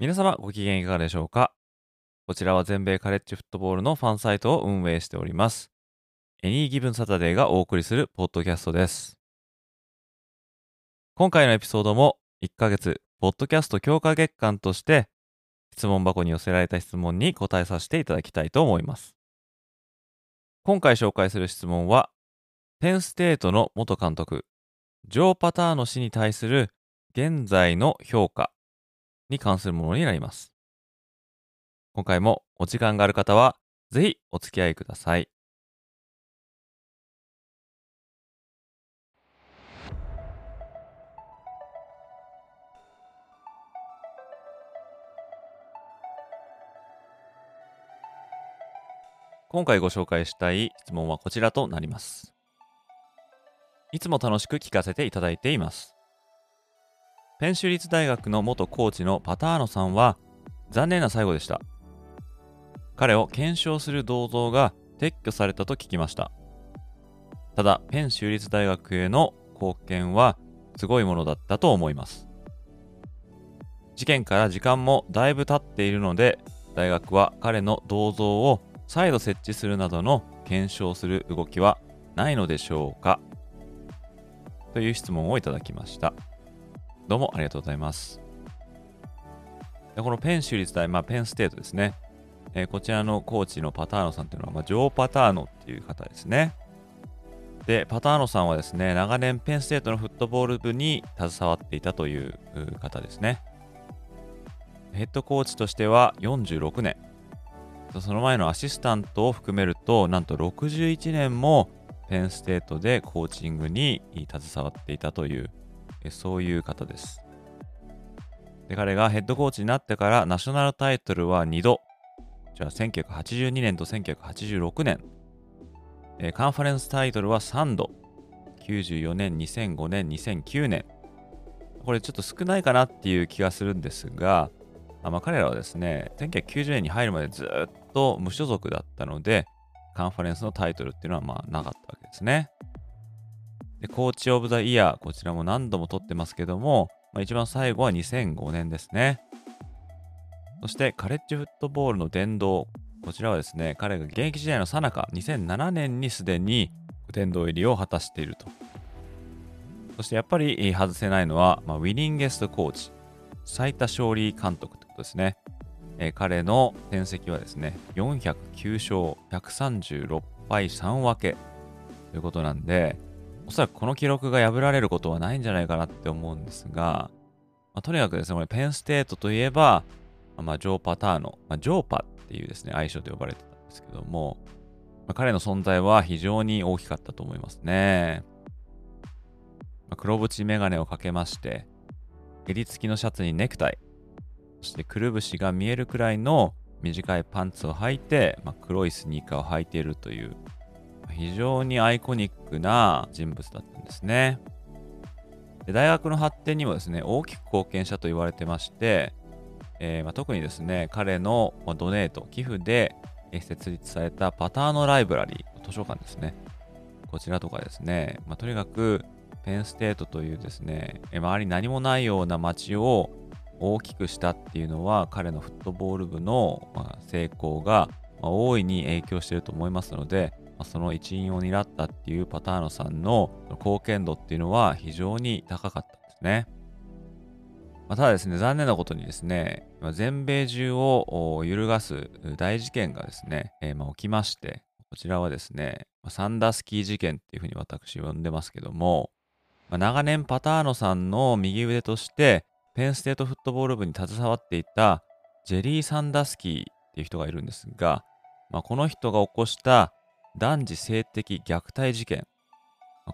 皆様ご機嫌いかがでしょうか？こちらは全米カレッジフットボールのファンサイトを運営しております。エニーギブンサタデーがお送りするポッドキャストです。今回のエピソードも1ヶ月ポッドキャスト強化月間として質問箱に寄せられた質問に答えさせていただきたいと思います。今回紹介する質問はペンステートの元監督ジョー・パターノ氏に対する現在の評価。に関するものになります今回もお時間がある方はぜひお付き合いください今回ご紹介したい質問はこちらとなります。いつも楽しく聞かせていただいています。ペンシュ立大学の元コーチのパターノさんは残念な最後でした。彼を検証する銅像が撤去されたと聞きました。ただ、ペン州立大学への貢献はすごいものだったと思います。事件から時間もだいぶ経っているので、大学は彼の銅像を再度設置するなどの検証する動きはないのでしょうかという質問をいただきました。どうもありがとうございます。でこのペン州立大、まあ、ペンステートですね。えー、こちらのコーチのパターノさんというのは、まあ、ジョー・パターノっていう方ですね。で、パターノさんはですね、長年ペンステートのフットボール部に携わっていたという方ですね。ヘッドコーチとしては46年。その前のアシスタントを含めると、なんと61年もペンステートでコーチングに携わっていたという、そういう方です。で彼がヘッドコーチになってからナショナルタイトルは2度。じゃあ1982年と1986年。えカンファレンスタイトルは3度。94年、2005年、2009年。これちょっと少ないかなっていう気がするんですが、まあ、彼らはですね、1990年に入るまでずっと無所属だったので、カンファレンスのタイトルっていうのはまあなかったわけですね。で、コーチオブザイヤー、こちらも何度も取ってますけども、まあ、一番最後は2005年ですね。そしてカレッジフットボールの殿堂、こちらはですね、彼が現役時代の最中、2007年にすでに殿堂入りを果たしていると。そしてやっぱり外せないのは、まあ、ウィニングゲストコーチ、最多勝利監督ってことですね。えー、彼の戦績はですね、409勝、136敗3分けということなんで、おそらくこの記録が破られることはないんじゃないかなって思うんですが、まあ、とにかくですね、これペンステートといえば、まあ、ジョー・パターノ、まあ、ジョーパっていうですね、愛称で呼ばれてたんですけども、まあ、彼の存在は非常に大きかったと思いますね。まあ、黒縁メガネをかけまして、襟付きのシャツにネクタイ、そしてくるぶしが見えるくらいの短いパンツを履いて、まあ、黒いスニーカーを履いているという非常にアイコニックな人物だったんですね。で大学の発展にもですね大きく貢献したと言われてまして、えー、ま、特にですね彼のドネート寄付で設立されたパターノライブラリー図書館ですねこちらとかですね、まあ、とにかくペンステートというですね周り何もないような街を大きくしたっていうのは彼のフットボール部の成功が大いに影響していると思いますのでその一員を担ったっていうパターノさんの貢献度っていうのは非常に高かったんですね。まあ、ただですね、残念なことにですね、全米中を揺るがす大事件がですね、えー、ま起きまして、こちらはですね、サンダースキー事件っていうふうに私呼んでますけども、まあ、長年パターノさんの右腕としてペンステートフットボール部に携わっていたジェリー・サンダースキーっていう人がいるんですが、まあ、この人が起こした男児性的虐待事件、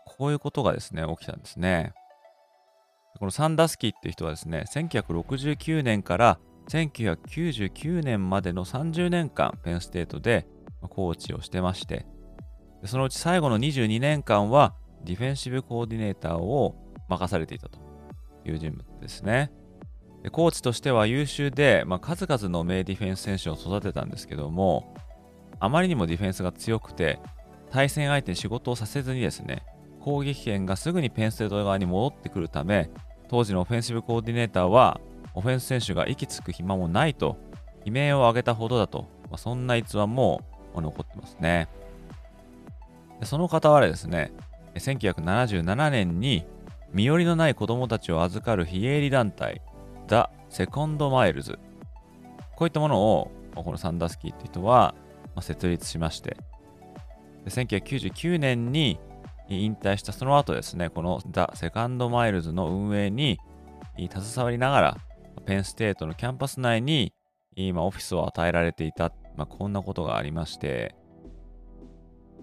こういうことがですね、起きたんですね。このサンダスキーっていう人はですね、1969年から1999年までの30年間、ペンステートでコーチをしてまして、そのうち最後の22年間はディフェンシブコーディネーターを任されていたという人物ですね。でコーチとしては優秀で、まあ、数々の名ディフェンス選手を育てたんですけども、あまりにもディフェンスが強くて、対戦相手に仕事をさせずにですね、攻撃権がすぐにペンステート側に戻ってくるため、当時のオフェンシブコーディネーターは、オフェンス選手が息つく暇もないと、悲鳴を上げたほどだと、まあ、そんな逸話も残ってますね。その傍らですね、1977年に身寄りのない子供たちを預かる非営利団体、ザ・セコンド・マイルズ。こういったものを、このサンダースキーって人は設立しまして、で1999年に引退したその後ですね、このザ・セカンド・マイルズの運営に携わりながら、ペンステートのキャンパス内に今オフィスを与えられていた、まあ、こんなことがありまして、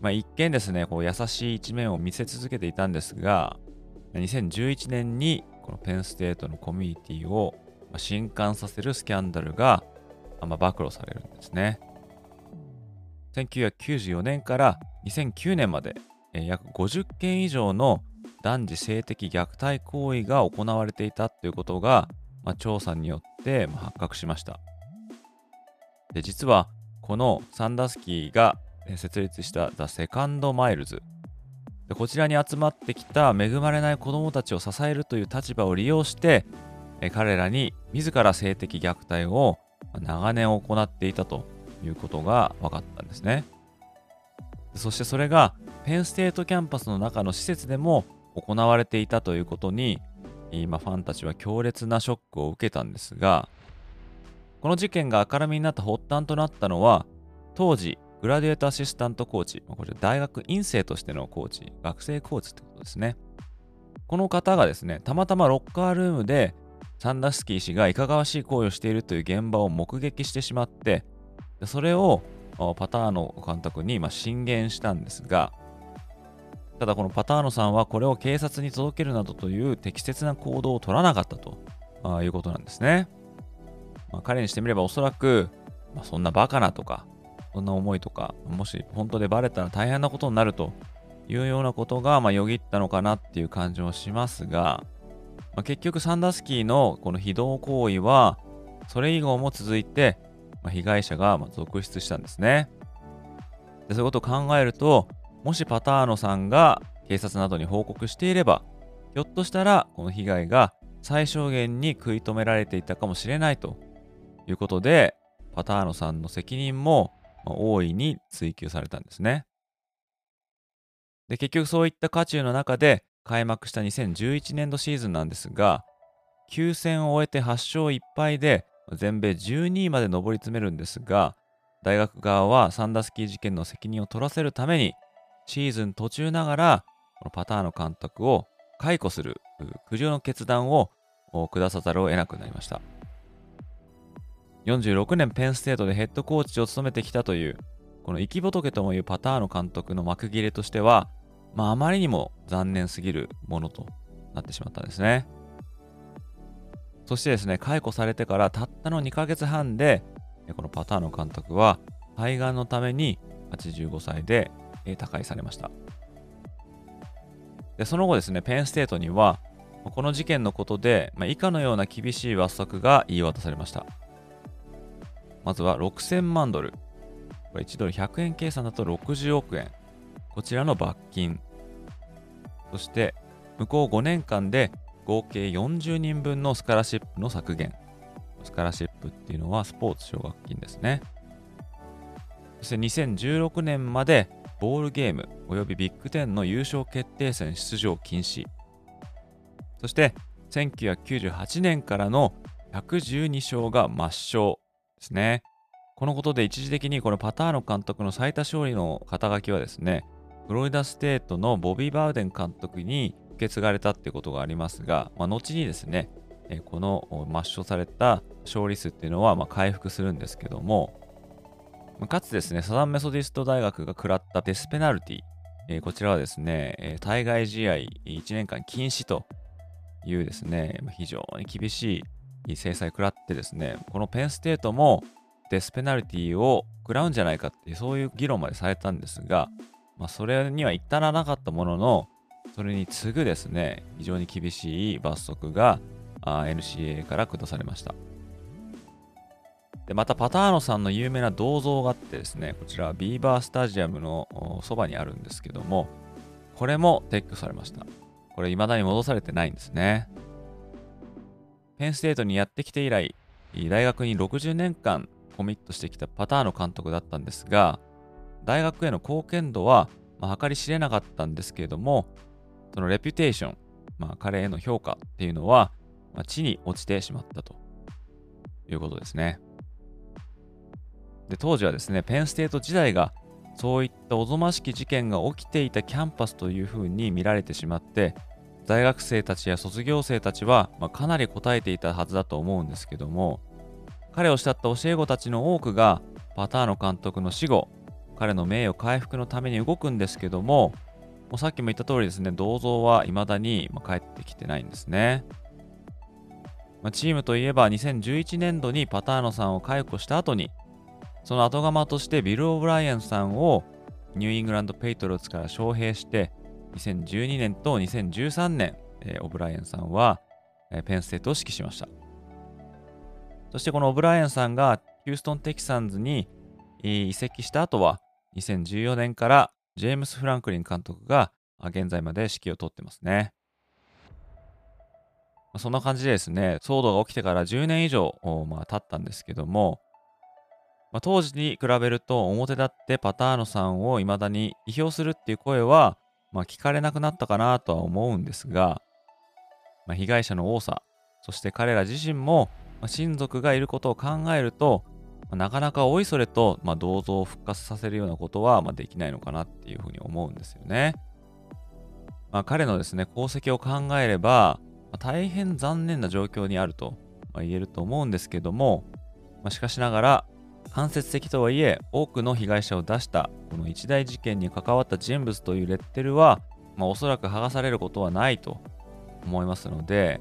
まあ、一見ですね、こう優しい一面を見せ続けていたんですが、2011年にこのペンステートのコミュニティを震撼させるスキャンダルが、まあ、暴露されるんですね。1994年から2009年まで、約50件以上の男児性的虐待行為が行われていたということが、まあ、調査によって発覚しました。で実はこのサンダースキーが設立したザ・セカンド・マイルズこちらに集まってきた恵まれない子どもたちを支えるという立場を利用して彼らに自ら性的虐待を長年行っていたということが分かったんですね。そしてそれがペンステートキャンパスの中の施設でも行われていたということに今ファンたちは強烈なショックを受けたんですがこの事件が明るみになった発端となったのは当時グラデュエートアシスタントコーチこれ大学院生としてのコーチ学生コーチってことですね。この方がですねたまたまロッカールームでサンダスキー氏がいかがわしい行為をしているという現場を目撃してしまってそれをパターノ監督に進言したんですがただこのパターノさんはこれを警察に届けるなどという適切な行動を取らなかったということなんですね。まあ、彼にしてみればおそらく、まあ、そんなバカなとか、そんな思いとか、もし本当でバレたら大変なことになるというようなことが、まあ、よぎったのかなっていう感じもしますが、まあ、結局サンダースキーのこの非道行為は、それ以後も続いて、まあ、被害者が続出したんですね。でそういうことを考えると、もしパターノさんが警察などに報告していれば、ひょっとしたらこの被害が最小限に食い止められていたかもしれないということで、パターノさんの責任も大いに追及されたんですね。で、結局そういった渦中の中で開幕した2011年度シーズンなんですが、9戦を終えて8勝1敗で全米12位まで上り詰めるんですが、大学側はサンダースキー事件の責任を取らせるために、シーズン途中ながら、このパターノ監督を解雇する苦情の決断を下さざるを得なくなりました。46年ペンステートでヘッドコーチを務めてきたという、この生き仏ともいうパターノ監督の幕切れとしては、まあ、あまりにも残念すぎるものとなってしまったんですね。そしてですね、解雇されてからたったの2ヶ月半で、このパターノ監督は、肺がんのために85歳で他界されました。でその後ですね、ペンステートには、この事件のことで、まあ、以下のような厳しい罰則が言い渡されました。まずは6000万ドル。これ1ドル100円計算だと60億円。こちらの罰金。そして、向こう5年間で合計40人分のスカラシップの削減。スカラシップっていうのはスポーツ奨学金ですね。そして2016年までボールゲームおよびビッグ10の優勝決定戦出場禁止。そして1998年からの112勝が抹消ですね。このことで一時的にこのパターノ監督の最多勝利の肩書きはですね、フロリダステートのボビー・バウデン監督に受け継がれたってことがありますが、まあ、後にですね、この抹消された勝利数っていうのはま回復するんですけども、かつですね、サザンメソディスト大学が食らったデスペナルティ、こちらはですね、対外試合1年間禁止というですね、非常に厳しい制裁食らってですね、このペンステートもデスペナルティを食らうんじゃないかって、そういう議論までされたんですが、まあ、それには至らなかったものの、それに次ぐですね、非常に厳しい罰則が NCA から下されました。で、またパターノさんの有名な銅像があってですね、こちらはビーバースタジアムのそばにあるんですけども、これも撤去されました。これ未だに戻されてないんですね。ペンステートにやってきて以来、大学に60年間コミットしてきたパターノ監督だったんですが、大学への貢献度は、まあ、計り知れなかったんですけれども、そのレピュテーション、まあ、彼への評価っていうのは、まあ、地に落ちてしまったということですね。で当時はですね、ペンステート時代がそういったおぞましき事件が起きていたキャンパスというふうに見られてしまって、大学生たちや卒業生たちは、まあ、かなり答えていたはずだと思うんですけども、彼を慕った教え子たちの多くが、パターノ監督の死後、彼の名誉回復のために動くんですけども、もうさっきも言った通りですね、銅像は未だに帰ってきてないんですね。まあ、チームといえば2011年度にパターノさんを解雇した後に、その後釜としてビル・オブライアンさんをニューイングランド・ペイトリオッツから招聘して、2012年と2013年、えー、オブライアンさんは、えー、ペンステートを指揮しました。そしてこのオブライアンさんがヒューストン・テキサンズに移籍した後は、2014年からジェームス・フランクリン監督が現在まで指揮を執ってますね。そんな感じでですね、騒動が起きてから10年以上、まあ、経ったんですけども、まあ、当時に比べると表立ってパターノさんを未だに批評するっていう声は、まあ、聞かれなくなったかなとは思うんですが、まあ、被害者の多さ、そして彼ら自身も、ま、親族がいることを考えると、なかなかおいそれと、まあ、銅像を復活させるようなことは、まあ、できないのかなっていうふうに思うんですよね。まあ、彼のですね、功績を考えれば、まあ、大変残念な状況にあると、まあ、言えると思うんですけども、まあ、しかしながら、間接的とはいえ、多くの被害者を出したこの一大事件に関わった人物というレッテルは、まあ、おそらく剥がされることはないと思いますので、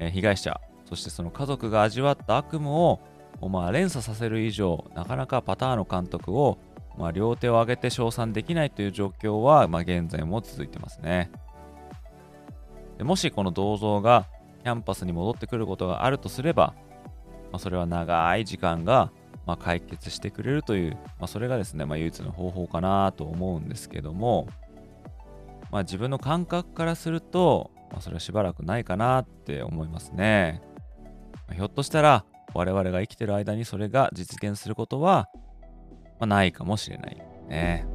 えー、被害者、そしてその家族が味わった悪夢を、まあ、連鎖させる以上、なかなかパターの監督を、まあ、両手を挙げて称賛できないという状況は、まあ、現在も続いてますね。でもしこの銅像がキャンパスに戻ってくることがあるとすれば、まあ、それは長い時間が、まあ、解決してくれるという、まあ、それがですね、まあ、唯一の方法かなと思うんですけども、まあ、自分の感覚からすると、まあ、それはしばらくないかなって思いますね。まあ、ひょっとしたら我々が生きてる間にそれが実現することは、まあ、ないかもしれないね。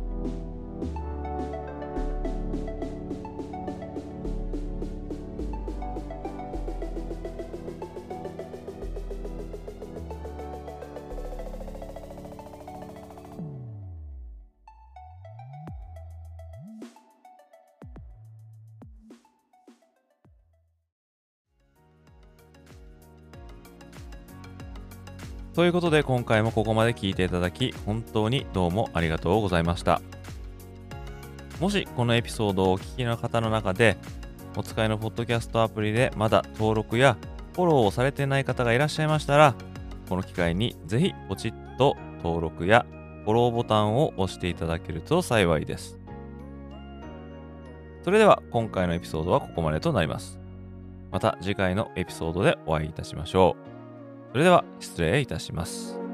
ということで今回もここまで聞いていただき本当にどうもありがとうございました。もしこのエピソードをお聞きの方の中でお使いのポッドキャストアプリでまだ登録やフォローをされてない方がいらっしゃいましたらこの機会にぜひポチッと登録やフォローボタンを押していただけると幸いです。それでは今回のエピソードはここまでとなります。また次回のエピソードでお会いいたしましょう。それでは失礼いたします。